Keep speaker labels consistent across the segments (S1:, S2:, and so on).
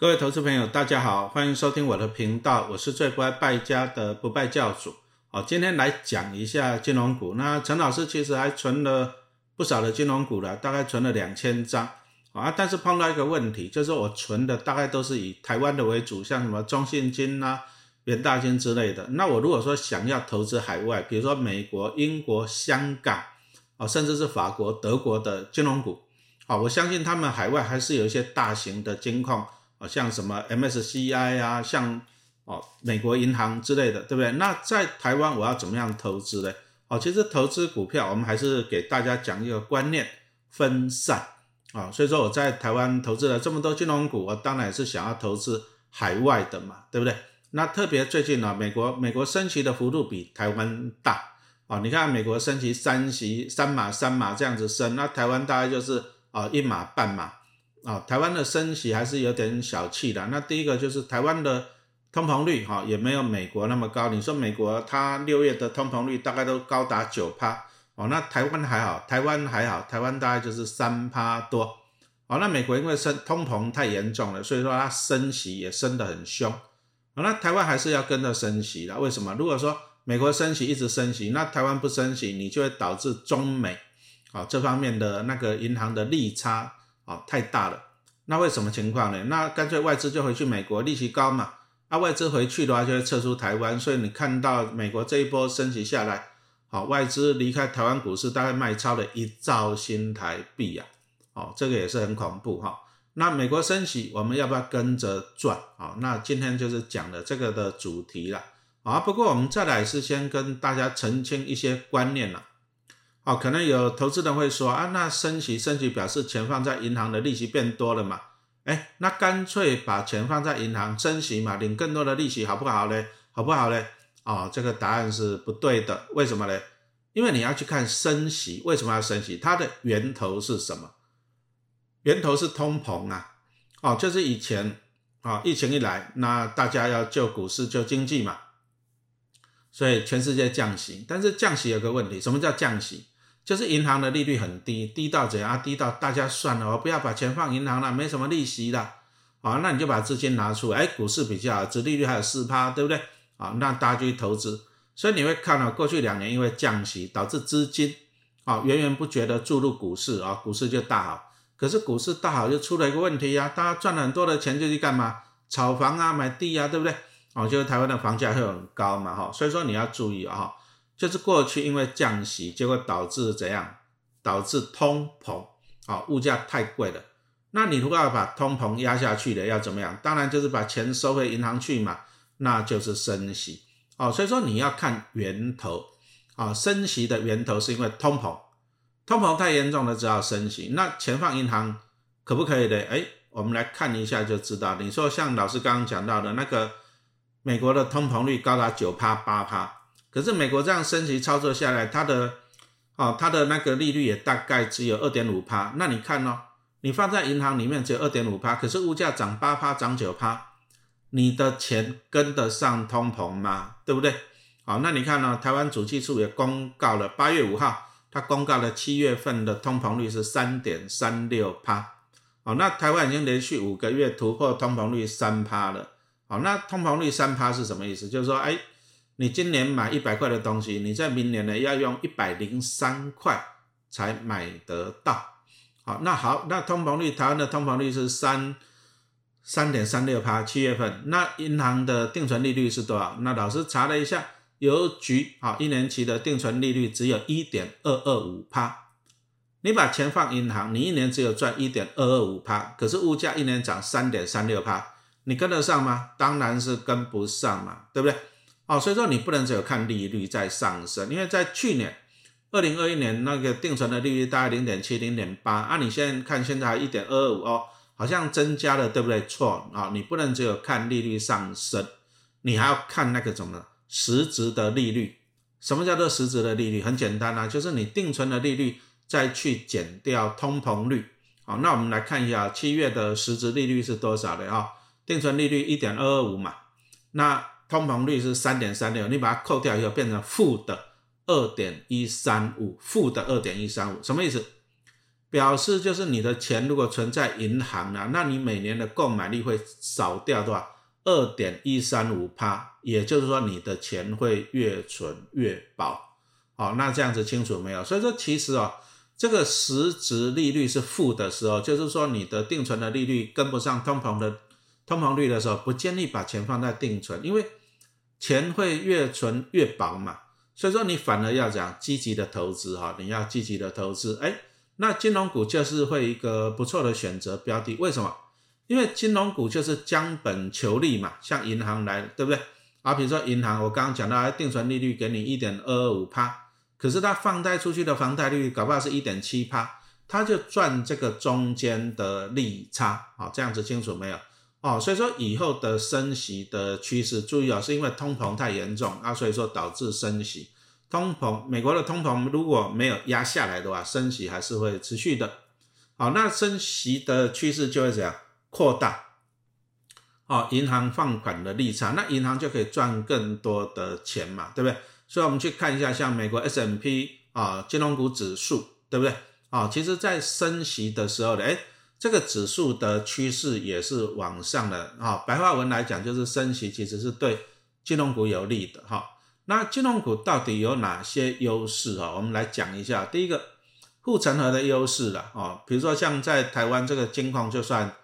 S1: 各位投资朋友，大家好，欢迎收听我的频道，我是最不爱败家的不败教主。好，今天来讲一下金融股。那陈老师其实还存了不少的金融股了，大概存了两千张啊。但是碰到一个问题，就是我存的大概都是以台湾的为主，像什么中信金啊、元大金之类的。那我如果说想要投资海外，比如说美国、英国、香港啊，甚至是法国、德国的金融股，好，我相信他们海外还是有一些大型的金矿。啊，像什么 MSCI 啊，像哦美国银行之类的，对不对？那在台湾我要怎么样投资呢？哦，其实投资股票，我们还是给大家讲一个观念，分散啊。所以说我在台湾投资了这么多金融股，我当然也是想要投资海外的嘛，对不对？那特别最近呢，美国美国升息的幅度比台湾大啊。你看美国升息三息三码三码这样子升，那台湾大概就是啊一码半码。啊，台湾的升息还是有点小气的。那第一个就是台湾的通膨率哈，也没有美国那么高。你说美国它六月的通膨率大概都高达九趴哦，那台湾还好，台湾还好，台湾大概就是三趴多哦。那美国因为升通膨太严重了，所以说它升息也升得很凶。那台湾还是要跟着升息的，为什么？如果说美国升息一直升息，那台湾不升息，你就会导致中美啊这方面的那个银行的利差。啊，太大了，那为什么情况呢？那干脆外资就回去美国，利息高嘛。那外资回去的话，就会撤出台湾，所以你看到美国这一波升级下来，好，外资离开台湾股市，大概卖超了一兆新台币呀。哦，这个也是很恐怖哈。那美国升息，我们要不要跟着赚？啊，那今天就是讲的这个的主题了。啊，不过我们再来是先跟大家澄清一些观念了。哦，可能有投资人会说啊，那升息升息表示钱放在银行的利息变多了嘛？哎，那干脆把钱放在银行升息嘛，领更多的利息好不好嘞？好不好嘞？哦，这个答案是不对的。为什么嘞？因为你要去看升息为什么要升息，它的源头是什么？源头是通膨啊！哦，就是以前啊，疫情一来，那大家要救股市救经济嘛，所以全世界降息。但是降息有个问题，什么叫降息？就是银行的利率很低，低到怎样？低到大家算了，我不要把钱放银行了，没什么利息了，啊，那你就把资金拿出来，哎，股市比较好，殖利率还有四趴，对不对？啊，那大家去投资，所以你会看到过去两年因为降息导致资金啊源源不绝的注入股市啊，股市就大好。可是股市大好就出了一个问题呀，大家赚了很多的钱就去干嘛？炒房啊，买地啊，对不对？哦，就是台湾的房价会很高嘛，哈，所以说你要注意啊。就是过去因为降息，结果导致怎样？导致通膨啊，物价太贵了。那你如果要把通膨压下去的，要怎么样？当然就是把钱收回银行去嘛，那就是升息哦。所以说你要看源头啊，升息的源头是因为通膨，通膨太严重了，只好升息。那钱放银行可不可以的？哎，我们来看一下就知道。你说像老师刚刚讲到的那个，美国的通膨率高达九趴八趴。可是美国这样升级操作下来，它的哦，它的那个利率也大概只有二点五趴。那你看哦，你放在银行里面只有二点五趴，可是物价涨八趴，涨九趴，你的钱跟得上通膨吗？对不对？好，那你看呢？台湾主计处也公告了，八月五号，它公告了七月份的通膨率是三点三六趴。好，那台湾已经连续五个月突破通膨率三趴了。好，那通膨率三趴是什么意思？就是说，哎。你今年买一百块的东西，你在明年呢要用一百零三块才买得到。好，那好，那通膨率，台湾的通膨率是三三点三六趴，七月份。那银行的定存利率是多少？那老师查了一下，邮局好一年期的定存利率只有一点二二五趴。你把钱放银行，你一年只有赚一点二二五趴，可是物价一年涨三点三六趴，你跟得上吗？当然是跟不上嘛，对不对？哦，所以说你不能只有看利率在上升，因为在去年二零二一年那个定存的利率大概零点七、零点八，啊，你现在看现在一点二二五哦，好像增加了，对不对？错啊，你不能只有看利率上升，你还要看那个什么实质的利率。什么叫做实质的利率？很简单啊，就是你定存的利率再去减掉通膨率。好，那我们来看一下七月的实质利率是多少的啊？定存利率一点二二五嘛，那。通膨率是三点三六，你把它扣掉以后变成负的二点一三五，负的二点一三五，什么意思？表示就是你的钱如果存在银行呢，那你每年的购买力会少掉多少？二点一三五趴，也就是说你的钱会越存越薄。好，那这样子清楚没有？所以说其实哦，这个实质利率是负的时候，就是说你的定存的利率跟不上通膨的通膨率的时候，不建议把钱放在定存，因为钱会越存越薄嘛。所以说你反而要讲积极的投资哈，你要积极的投资，哎，那金融股就是会一个不错的选择标的。为什么？因为金融股就是将本求利嘛，像银行来，对不对？啊，比如说银行，我刚刚讲到定存利率给你一点二二五趴，可是它放贷出去的房贷率搞不好是一点七趴，它就赚这个中间的利差，好，这样子清楚没有？哦，所以说以后的升息的趋势，注意啊，是因为通膨太严重啊，所以说导致升息。通膨，美国的通膨如果没有压下来的话，升息还是会持续的。好，那升息的趋势就会怎样扩大？哦，银行放款的利差，那银行就可以赚更多的钱嘛，对不对？所以我们去看一下，像美国 S M P 啊，金融股指数，对不对？啊，其实在升息的时候呢，哎。这个指数的趋势也是往上的哈，白话文来讲就是升息其实是对金融股有利的哈。那金融股到底有哪些优势啊？我们来讲一下。第一个护城河的优势了哦，比如说像在台湾这个金控就算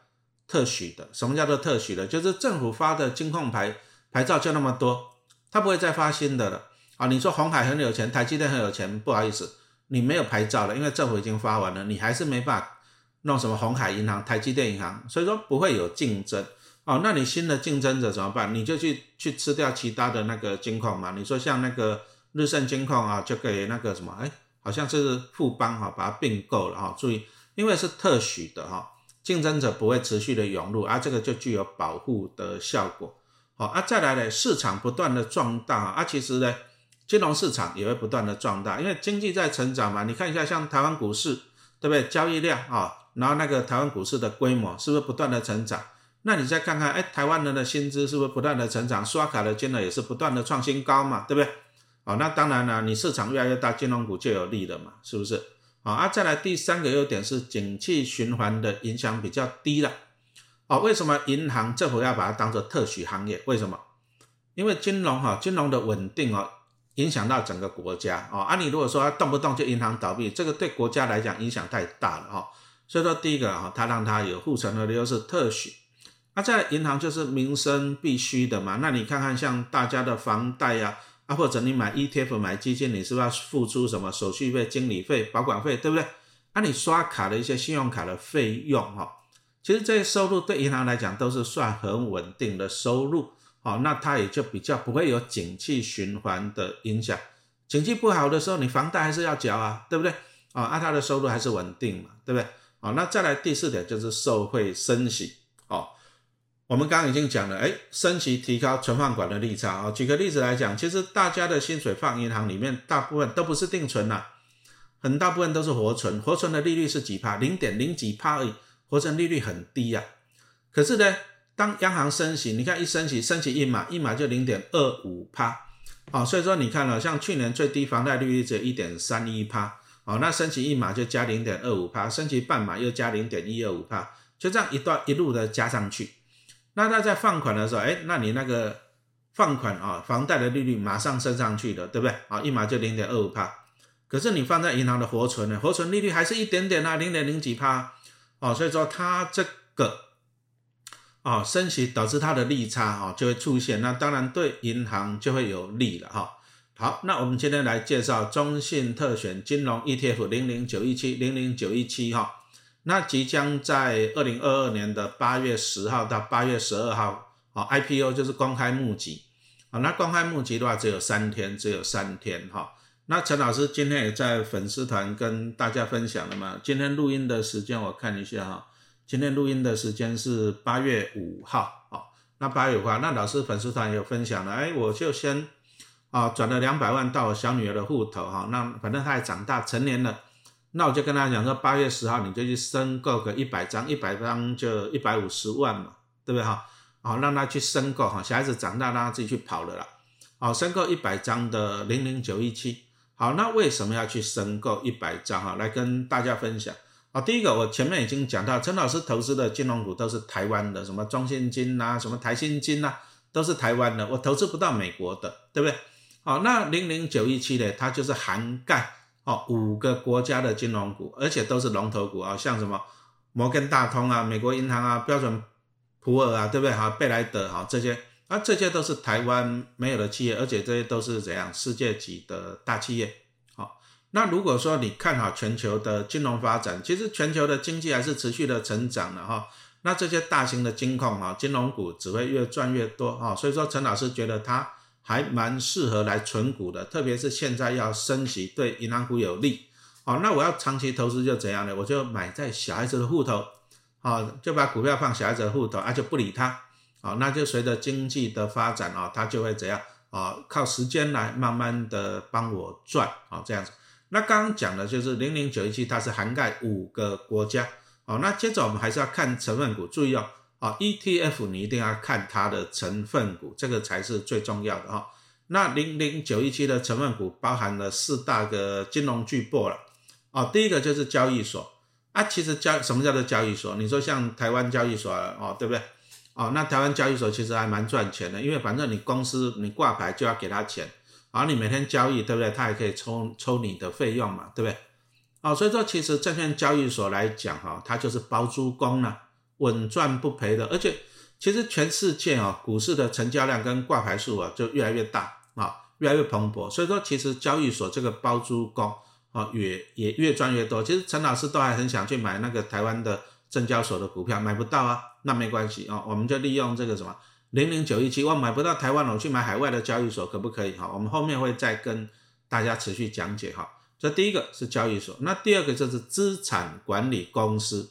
S1: 特许的，什么叫做特许的？就是政府发的金控牌牌照就那么多，它不会再发新的了啊。你说红海很有钱，台积电很有钱，不好意思，你没有牌照了，因为政府已经发完了，你还是没办法。弄什么红海银行、台积电银行，所以说不会有竞争哦。那你新的竞争者怎么办？你就去去吃掉其他的那个金矿嘛。你说像那个日盛金矿啊，就给那个什么，哎，好像是富邦哈，把它并购了哈。注意，因为是特许的哈，竞争者不会持续的涌入啊，这个就具有保护的效果。好啊，再来呢，市场不断的壮大啊，其实呢，金融市场也会不断的壮大，因为经济在成长嘛。你看一下像台湾股市，对不对？交易量啊。然后那个台湾股市的规模是不是不断的成长？那你再看看，哎，台湾人的薪资是不是不断的成长？刷卡的金额也是不断的创新高嘛，对不对？哦，那当然了，你市场越来越大，金融股就有利了嘛，是不是？好啊，再来第三个优点是景气循环的影响比较低了。哦，为什么银行政府要把它当做特许行业？为什么？因为金融哈，金融的稳定哦，影响到整个国家哦。啊，你如果说动不动就银行倒闭，这个对国家来讲影响太大了哈。所以说，第一个哈，它让它有护城河的优势，特许。那在银行就是民生必须的嘛。那你看看，像大家的房贷呀，啊或者你买 ETF 买基金，你是不是要付出什么手续费、经理费、保管费，对不对？那你刷卡的一些信用卡的费用哈，其实这些收入对银行来讲都是算很稳定的收入。好，那它也就比较不会有景气循环的影响。景气不好的时候，你房贷还是要缴啊，对不对？啊，那它的收入还是稳定嘛，对不对？好，那再来第四点就是受惠升息。哦，我们刚刚已经讲了，哎，升息提高存放款的利差。啊，举个例子来讲，其实大家的薪水放银行里面，大部分都不是定存呐，很大部分都是活存。活存的利率是几帕？零点零几帕而已，活存利率很低呀。可是呢，当央行升息，你看一升息，升息一码，一码就零点二五帕。好，所以说你看了，像去年最低房贷利率只有一点三一帕。哦，那升级一码就加零点二五帕，升级半码又加零点一二五帕，就这样一段一路的加上去。那他在放款的时候，哎，那你那个放款啊，房贷的利率马上升上去了，对不对？啊，一码就零点二五帕。可是你放在银行的活存呢，活存利率还是一点点啊，零点零几帕。哦，所以说它这个啊升息导致它的利差啊就会出现，那当然对银行就会有利了哈。好，那我们今天来介绍中信特选金融 ETF 零零九一七零零九一七哈，那即将在二零二二年的八月十号到八月十二号，啊 IPO 就是公开募集，啊那公开募集的话只有三天，只有三天哈。那陈老师今天也在粉丝团跟大家分享了嘛，今天录音的时间我看一下哈，今天录音的时间是八月五号，啊，那八月五号，那老师粉丝团有分享了，哎，我就先。啊，转了两百万到我小女儿的户头哈，那反正她也长大成年了，那我就跟她讲说，八月十号你就去申购个一百张，一百张就一百五十万嘛，对不对哈？好，让她去申购哈，小孩子长大让她自己去跑了啦。好，申购一百张的零零九一七，好，那为什么要去申购一百张哈？来跟大家分享。啊，第一个我前面已经讲到，陈老师投资的金融股都是台湾的，什么中信金呐，什么台新金呐，都是台湾的，我投资不到美国的，对不对？好，那零零九一七呢，它就是涵盖哦五个国家的金融股，而且都是龙头股啊，像什么摩根大通啊、美国银行啊、标准普尔啊，对不对？哈，贝莱德哈这些，啊这些都是台湾没有的企业，而且这些都是怎样世界级的大企业。好那如果说你看好全球的金融发展，其实全球的经济还是持续的成长的哈。那这些大型的金控哈，金融股只会越赚越多哈。所以说陈老师觉得它还蛮适合来存股的，特别是现在要升息，对银行股有利。好，那我要长期投资就怎样呢？我就买在小孩子的户头，好，就把股票放小孩子的户头，啊就不理它，好，那就随着经济的发展啊，它就会怎样啊？靠时间来慢慢的帮我赚啊，这样子。那刚刚讲的就是零零九一七，它是涵盖五个国家哦。那接着我们还是要看成分股，注意哦，啊 ETF 你一定要看它的成分股，这个才是最重要的哈。那零零九一七的成分股包含了四大个金融巨擘了哦。第一个就是交易所啊，其实交什么叫做交易所？你说像台湾交易所哦，对不对？哦，那台湾交易所其实还蛮赚钱的，因为反正你公司你挂牌就要给他钱。然后你每天交易，对不对？他还可以抽抽你的费用嘛，对不对？哦，所以说其实证券交易所来讲，哈，它就是包租公了，稳赚不赔的。而且其实全世界啊，股市的成交量跟挂牌数啊，就越来越大啊，越来越蓬勃。所以说其实交易所这个包租公啊，也也越赚越多。其实陈老师都还很想去买那个台湾的证交所的股票，买不到啊，那没关系啊，我们就利用这个什么。零零九一七，我买不到台湾，我去买海外的交易所可不可以？哈，我们后面会再跟大家持续讲解哈。这第一个是交易所，那第二个就是资产管理公司。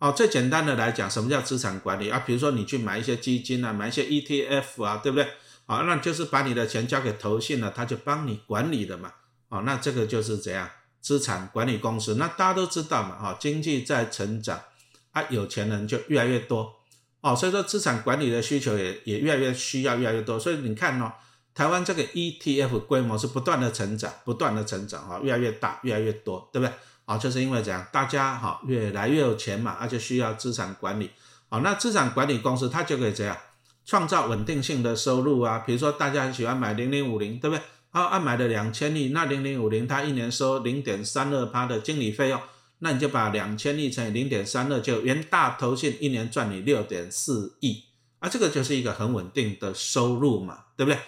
S1: 哦，最简单的来讲，什么叫资产管理啊？比如说你去买一些基金啊，买一些 ETF 啊，对不对？啊，那就是把你的钱交给投信了，他就帮你管理的嘛。哦，那这个就是怎样？资产管理公司。那大家都知道嘛，哈，经济在成长，啊，有钱人就越来越多。哦，所以说资产管理的需求也也越来越需要越来越多，所以你看哦，台湾这个 ETF 规模是不断的成长，不断的成长啊，越来越大，越来越多，对不对？啊，就是因为这样，大家哈越来越有钱嘛，而且需要资产管理，啊，那资产管理公司它就可以这样创造稳定性的收入啊，比如说大家很喜欢买零零五零，对不对？啊，按买了两千亿，那零零五零它一年收零点三二趴的经理费用。那你就把两千亿乘以零点三二，就元大投信一年赚你六点四亿啊，这个就是一个很稳定的收入嘛，对不对？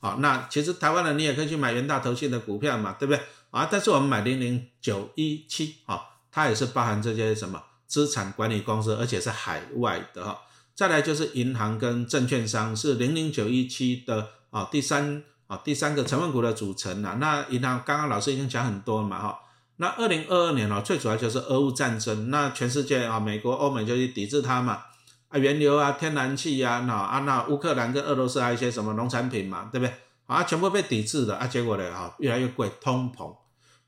S1: 好，那其实台湾人你也可以去买元大投信的股票嘛，对不对？啊，但是我们买零零九一七，啊，它也是包含这些什么资产管理公司，而且是海外的哈。再来就是银行跟证券商是零零九一七的啊，第三啊第三个成分股的组成啊。那银行刚刚老师已经讲很多了嘛，哈。那二零二二年哦，最主要就是俄乌战争，那全世界啊，美国、欧美就去抵制它嘛，啊，原油啊、天然气呀，那啊那乌克兰跟俄罗斯还有一些什么农产品嘛，对不对？啊，全部被抵制的啊，结果呢，啊，越来越贵，通膨，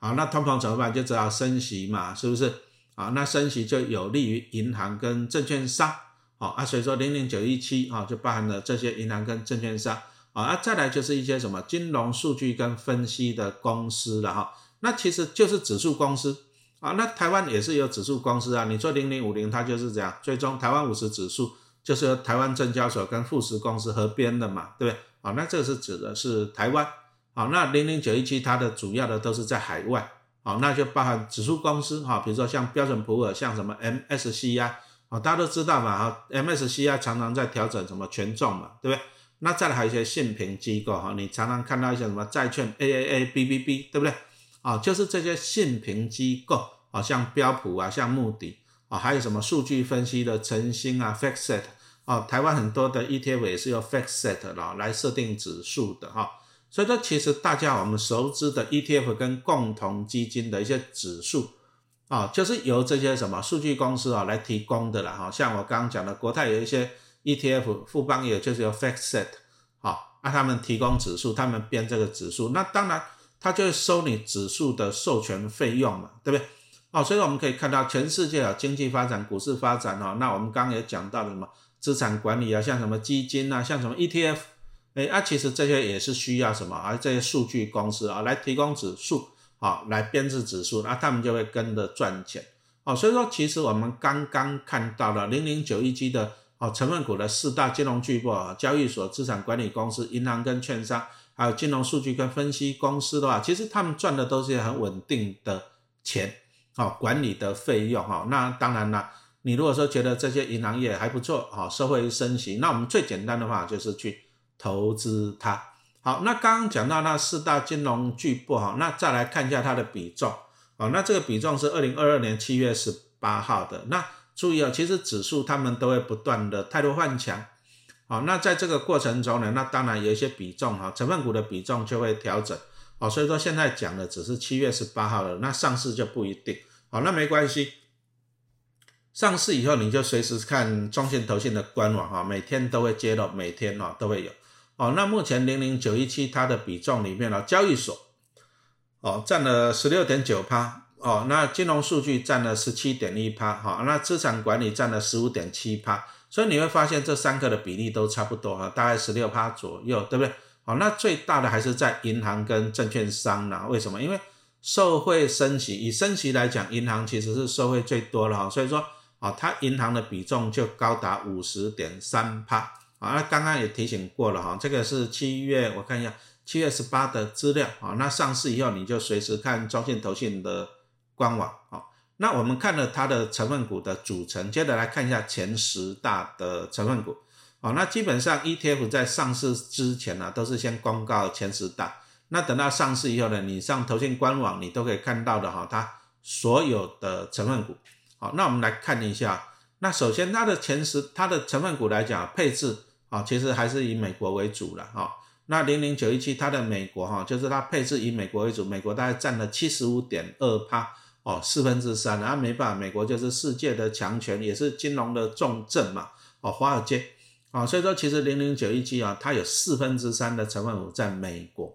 S1: 啊，那通膨怎么办？就只好升息嘛，是不是？啊，那升息就有利于银行跟证券商，好啊，所以说零零九一七啊，就包含了这些银行跟证券商，啊，啊，再来就是一些什么金融数据跟分析的公司了哈。那其实就是指数公司啊，那台湾也是有指数公司啊。你说零零五零，它就是这样，最终台湾五十指数就是由台湾证交所跟富时公司合编的嘛，对不对？啊，那这个是指的是台湾。好，那零零九一七它的主要的都是在海外，好，那就包含指数公司哈，比如说像标准普尔，像什么 MSC 啊，啊，大家都知道嘛，哈，MSC 啊常常在调整什么权重嘛，对不对？那再来还有一些信评机构哈，你常常看到一些什么债券 AAA、BBB，对不对？啊，就是这些信评机构啊，像标普啊，像穆迪啊，还有什么数据分析的晨星啊，FactSet 啊，台湾很多的 ETF 也是由 FactSet 啦来设定指数的哈。所以说，其实大家我们熟知的 ETF 跟共同基金的一些指数啊，就是由这些什么数据公司啊来提供的了哈。像我刚刚讲的国泰有一些 ETF，富邦也就是由 FactSet 啊，那他们提供指数，他们编这个指数，那当然。他就会收你指数的授权费用嘛，对不对？哦，所以我们可以看到全世界啊，经济发展、股市发展哦，那我们刚刚也讲到了什么资产管理啊，像什么基金啊，像什么 ETF，哎啊，其实这些也是需要什么啊？这些数据公司啊来提供指数啊，来编制指数，那他们就会跟着赚钱哦，所以说其实我们刚刚看到了零零九一 G 的哦成分股的四大金融巨擘啊，交易所、资产管理公司、银行跟券商，还有金融数据跟分析公司的话，其实他们赚的都是很稳定的钱，哦，管理的费用哈。那当然了，你如果说觉得这些银行业还不错，哈，社会升息，那我们最简单的话就是去投资它。好，那刚刚讲到那四大金融巨擘哈，那再来看一下它的比重。哦，那这个比重是二零二二年七月十八号的。那注意啊，其实指数他们都会不断的太多换强。好，那在这个过程中呢，那当然有一些比重哈，成分股的比重就会调整。好，所以说现在讲的只是七月十八号的，那上市就不一定。好，那没关系，上市以后你就随时看中信投信的官网哈，每天都会揭露，每天哦都会有。哦，那目前零零九一七它的比重里面呢，交易所。哦，占了十六点九趴，哦，那金融数据占了十七点一趴，哈，那资产管理占了十五点七趴，所以你会发现这三个的比例都差不多，哈，大概十六趴左右，对不对？好，那最大的还是在银行跟证券商呢？为什么？因为受惠升息，以升息来讲，银行其实是受惠最多了，哈，所以说，啊，它银行的比重就高达五十点三帕，啊，那刚刚也提醒过了，哈，这个是七月，我看一下。七月十八的资料啊，那上市以后你就随时看中信投信的官网啊。那我们看了它的成分股的组成，接着来看一下前十大的成分股啊。那基本上 ETF 在上市之前呢，都是先公告前十大。那等到上市以后呢，你上投信官网，你都可以看到的哈，它所有的成分股。好，那我们来看一下。那首先它的前十，它的成分股来讲配置啊，其实还是以美国为主了哈。那零零九一七它的美国哈，就是它配置以美国为主，美国大概占了七十五点二趴哦，四分之三，那没办法，美国就是世界的强权，也是金融的重镇嘛，哦，华尔街，啊，所以说其实零零九一七啊，它有四分之三的成分股在美国，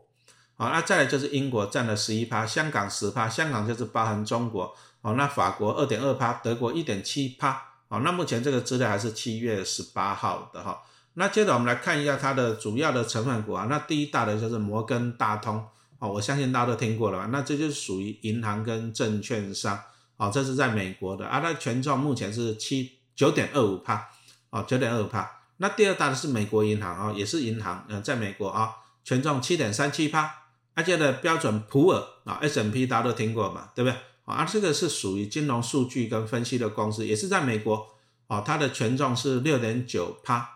S1: 好，那再来就是英国占了十一趴，香港十趴，香港就是包含中国，哦，那法国二点二趴，德国一点七趴，哦，那目前这个资料还是七月十八号的哈。那接着我们来看一下它的主要的成分股啊，那第一大的就是摩根大通哦，我相信大家都听过了吧？那这就是属于银行跟证券商哦，这是在美国的啊，那权重目前是七九点二五帕哦，九点二五帕。那第二大的是美国银行啊，也是银行，嗯，在美国啊，权重七点三七帕。而且的标准普尔啊，S M P 大家都听过嘛，对不对？啊，这个是属于金融数据跟分析的公司，也是在美国哦，它的权重是六点九帕。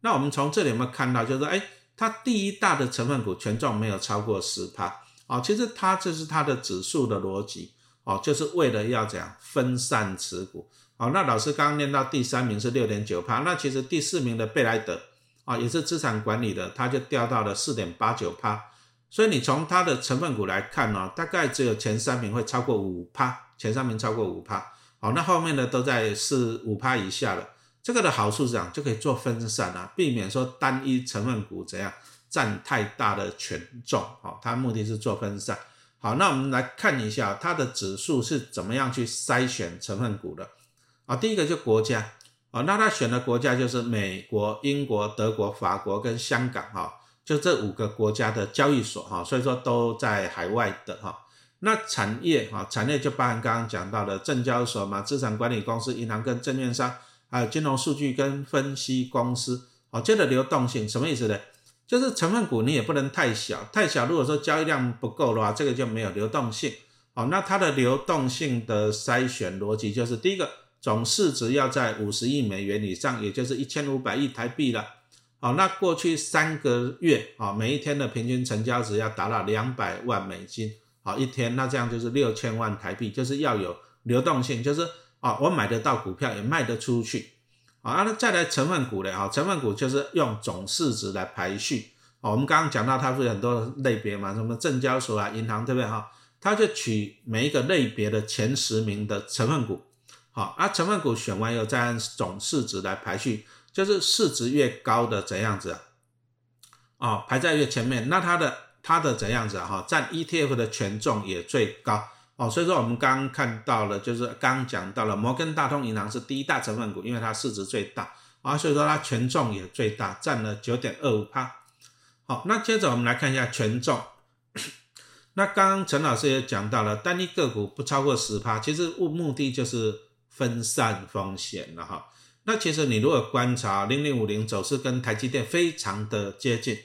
S1: 那我们从这里有没有看到，就是说，哎，它第一大的成分股权重没有超过十趴，哦，其实它这是它的指数的逻辑，哦，就是为了要讲分散持股，哦，那老师刚刚念到第三名是六点九趴，那其实第四名的贝莱德，啊，也是资产管理的，它就掉到了四点八九趴，所以你从它的成分股来看呢，大概只有前三名会超过五趴，前三名超过五趴，好，那后面的都在四五趴以下了。这个的好处是这样，就可以做分散啊，避免说单一成分股怎样占太大的权重，好，它目的是做分散。好，那我们来看一下它的指数是怎么样去筛选成分股的啊。第一个就国家啊，那它选的国家就是美国、英国、德国、法国跟香港哈，就这五个国家的交易所哈，所以说都在海外的哈。那产业哈，产业就包含刚刚讲到的证交所嘛，资产管理公司、银行跟证券商。还有金融数据跟分析公司，哦，接着流动性什么意思呢？就是成分股你也不能太小，太小如果说交易量不够的话，这个就没有流动性，哦，那它的流动性的筛选逻辑就是第一个总市值要在五十亿美元以上，也就是一千五百亿台币了，好，那过去三个月啊，每一天的平均成交值要达到两百万美金，好一天，那这样就是六千万台币，就是要有流动性，就是。啊，我买得到股票，也卖得出去，好，那再来成分股的哈，成分股就是用总市值来排序，啊，我们刚刚讲到它是很多类别嘛，什么证交所啊、银行，对不对哈？它就取每一个类别的前十名的成分股，好，啊，成分股选完以后再按总市值来排序，就是市值越高的怎样子，啊，哦排在越前面，那它的它的怎样子哈，占 ETF 的权重也最高。哦，所以说我们刚刚看到了，就是刚讲到了摩根大通银行是第一大成分股，因为它市值最大啊，所以说它权重也最大，占了九点二五帕。好，那接着我们来看一下权重。那刚刚陈老师也讲到了，单一个股不超过十趴，其实目目的就是分散风险了哈。那其实你如果观察零零五零走势跟台积电非常的接近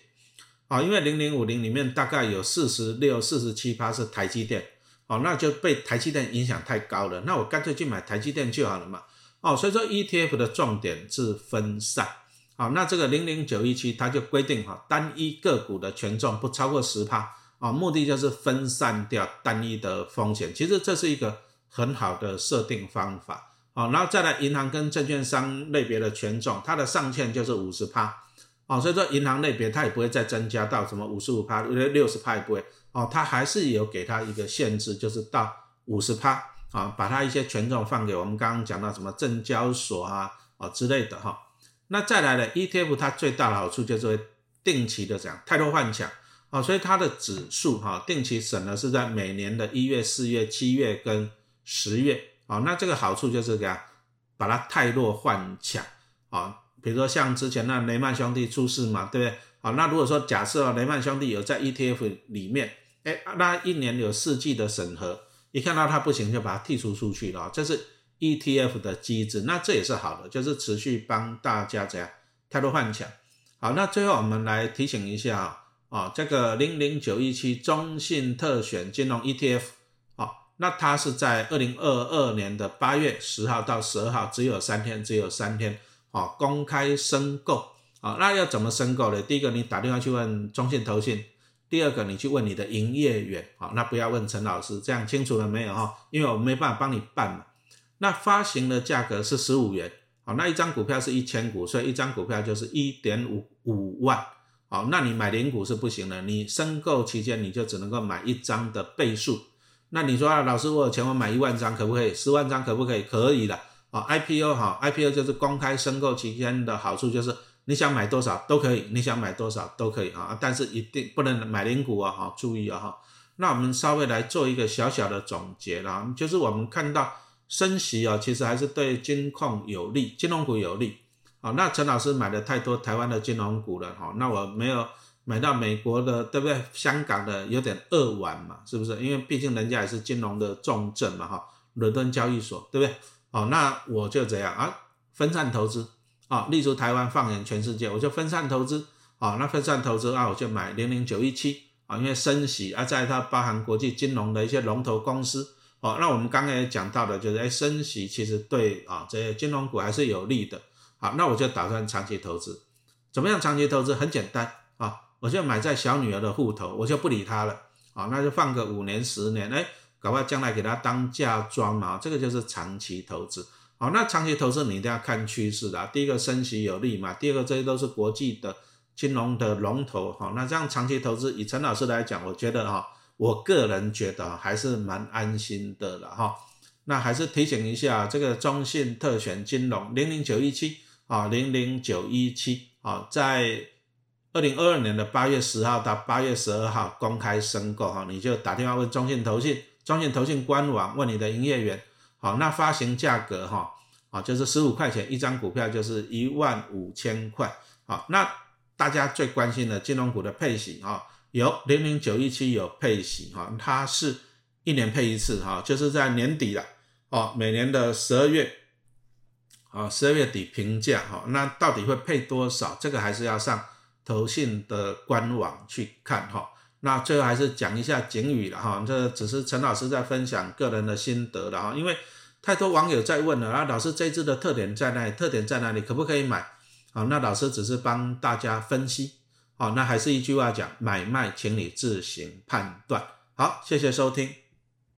S1: 啊，因为零零五零里面大概有四十六、四十七趴是台积电哦，那就被台积电影响太高了，那我干脆去买台积电就好了嘛哦，所以说 ETF 的重点是分散。好，那这个零零九一七它就规定哈，单一个股的权重不超过十趴啊，目的就是分散掉单一的风险。其实这是一个很好的设定方法。好，然后再来银行跟证券商类别的权重，它的上限就是五十趴。哦，所以说银行类别它也不会再增加到什么五十五趴、六十趴也不会。哦，它还是有给它一个限制，就是到五十趴啊，把它一些权重放给我们刚刚讲到什么证交所啊啊之类的哈。那再来呢，ETF 它最大的好处就是会定期的这样太多换抢啊，所以它的指数哈定期审的是在每年的一月、四月、七月跟十月哦，那这个好处就是给它把它太弱换抢啊，比如说像之前那雷曼兄弟出事嘛，对不对？啊，那如果说假设雷曼兄弟有在 ETF 里面，哎，那一年有四季的审核，一看到它不行就把它剔除出去了，这是。ETF 的机制，那这也是好的，就是持续帮大家怎样太多换抢。好，那最后我们来提醒一下啊，啊，这个零零九一七中信特选金融 ETF，那它是在二零二二年的八月十号到十二号，只有三天，只有三天，啊，公开申购，啊，那要怎么申购呢？第一个，你打电话去问中信投信；第二个，你去问你的营业员，啊，那不要问陈老师，这样清楚了没有哈？因为我没办法帮你办嘛。那发行的价格是十五元，好，那一张股票是一千股，所以一张股票就是一点五五万，好，那你买零股是不行的，你申购期间你就只能够买一张的倍数。那你说啊，老师我有钱我买一万张可不可以？十万张可不可以？可以的，啊，IPO 哈，IPO 就是公开申购期间的好处就是你想买多少都可以，你想买多少都可以啊，但是一定不能买零股啊，哈，注意啊哈。那我们稍微来做一个小小的总结啦，就是我们看到。升息啊，其实还是对金控有利，金融股有利。啊，那陈老师买的太多台湾的金融股了，哈，那我没有买到美国的，对不对？香港的有点扼腕嘛，是不是？因为毕竟人家也是金融的重镇嘛，哈，伦敦交易所，对不对？哦，那我就这样啊，分散投资啊，例如台湾放眼全世界，我就分散投资啊，那分散投资啊，我就买零零九一七啊，因为升息啊，在它包含国际金融的一些龙头公司。哦，那我们刚刚也讲到的，就是哎，升息其实对啊这些金融股还是有利的。好，那我就打算长期投资。怎么样长期投资？很简单啊，我就买在小女儿的户头，我就不理她了。啊，那就放个五年、十年，哎，搞不好将来给她当嫁妆嘛。这个就是长期投资。好，那长期投资你一定要看趋势的。第一个升息有利嘛，第二个这些都是国际的金融的龙头。好，那这样长期投资，以陈老师来讲，我觉得哈。我个人觉得还是蛮安心的了哈，那还是提醒一下，这个中信特选金融零零九一七啊，零零九一七啊，在二零二二年的八月十号到八月十二号公开申购哈，你就打电话问中信投信，中信投信官网问你的营业员，好，那发行价格哈，啊就是十五块钱一张股票，就是一万五千块，好，那大家最关心的金融股的配型哈。有零零九一七有配息哈，它是一年配一次哈，就是在年底了哦，每年的十二月，啊十二月底评价哈，那到底会配多少？这个还是要上投信的官网去看哈。那最后还是讲一下警语了哈，这只是陈老师在分享个人的心得了哈，因为太多网友在问了啊，老师这支的特点在哪里？特点在哪里？可不可以买？啊，那老师只是帮大家分析。好，那还是一句话讲，买卖请你自行判断。好，谢谢收听。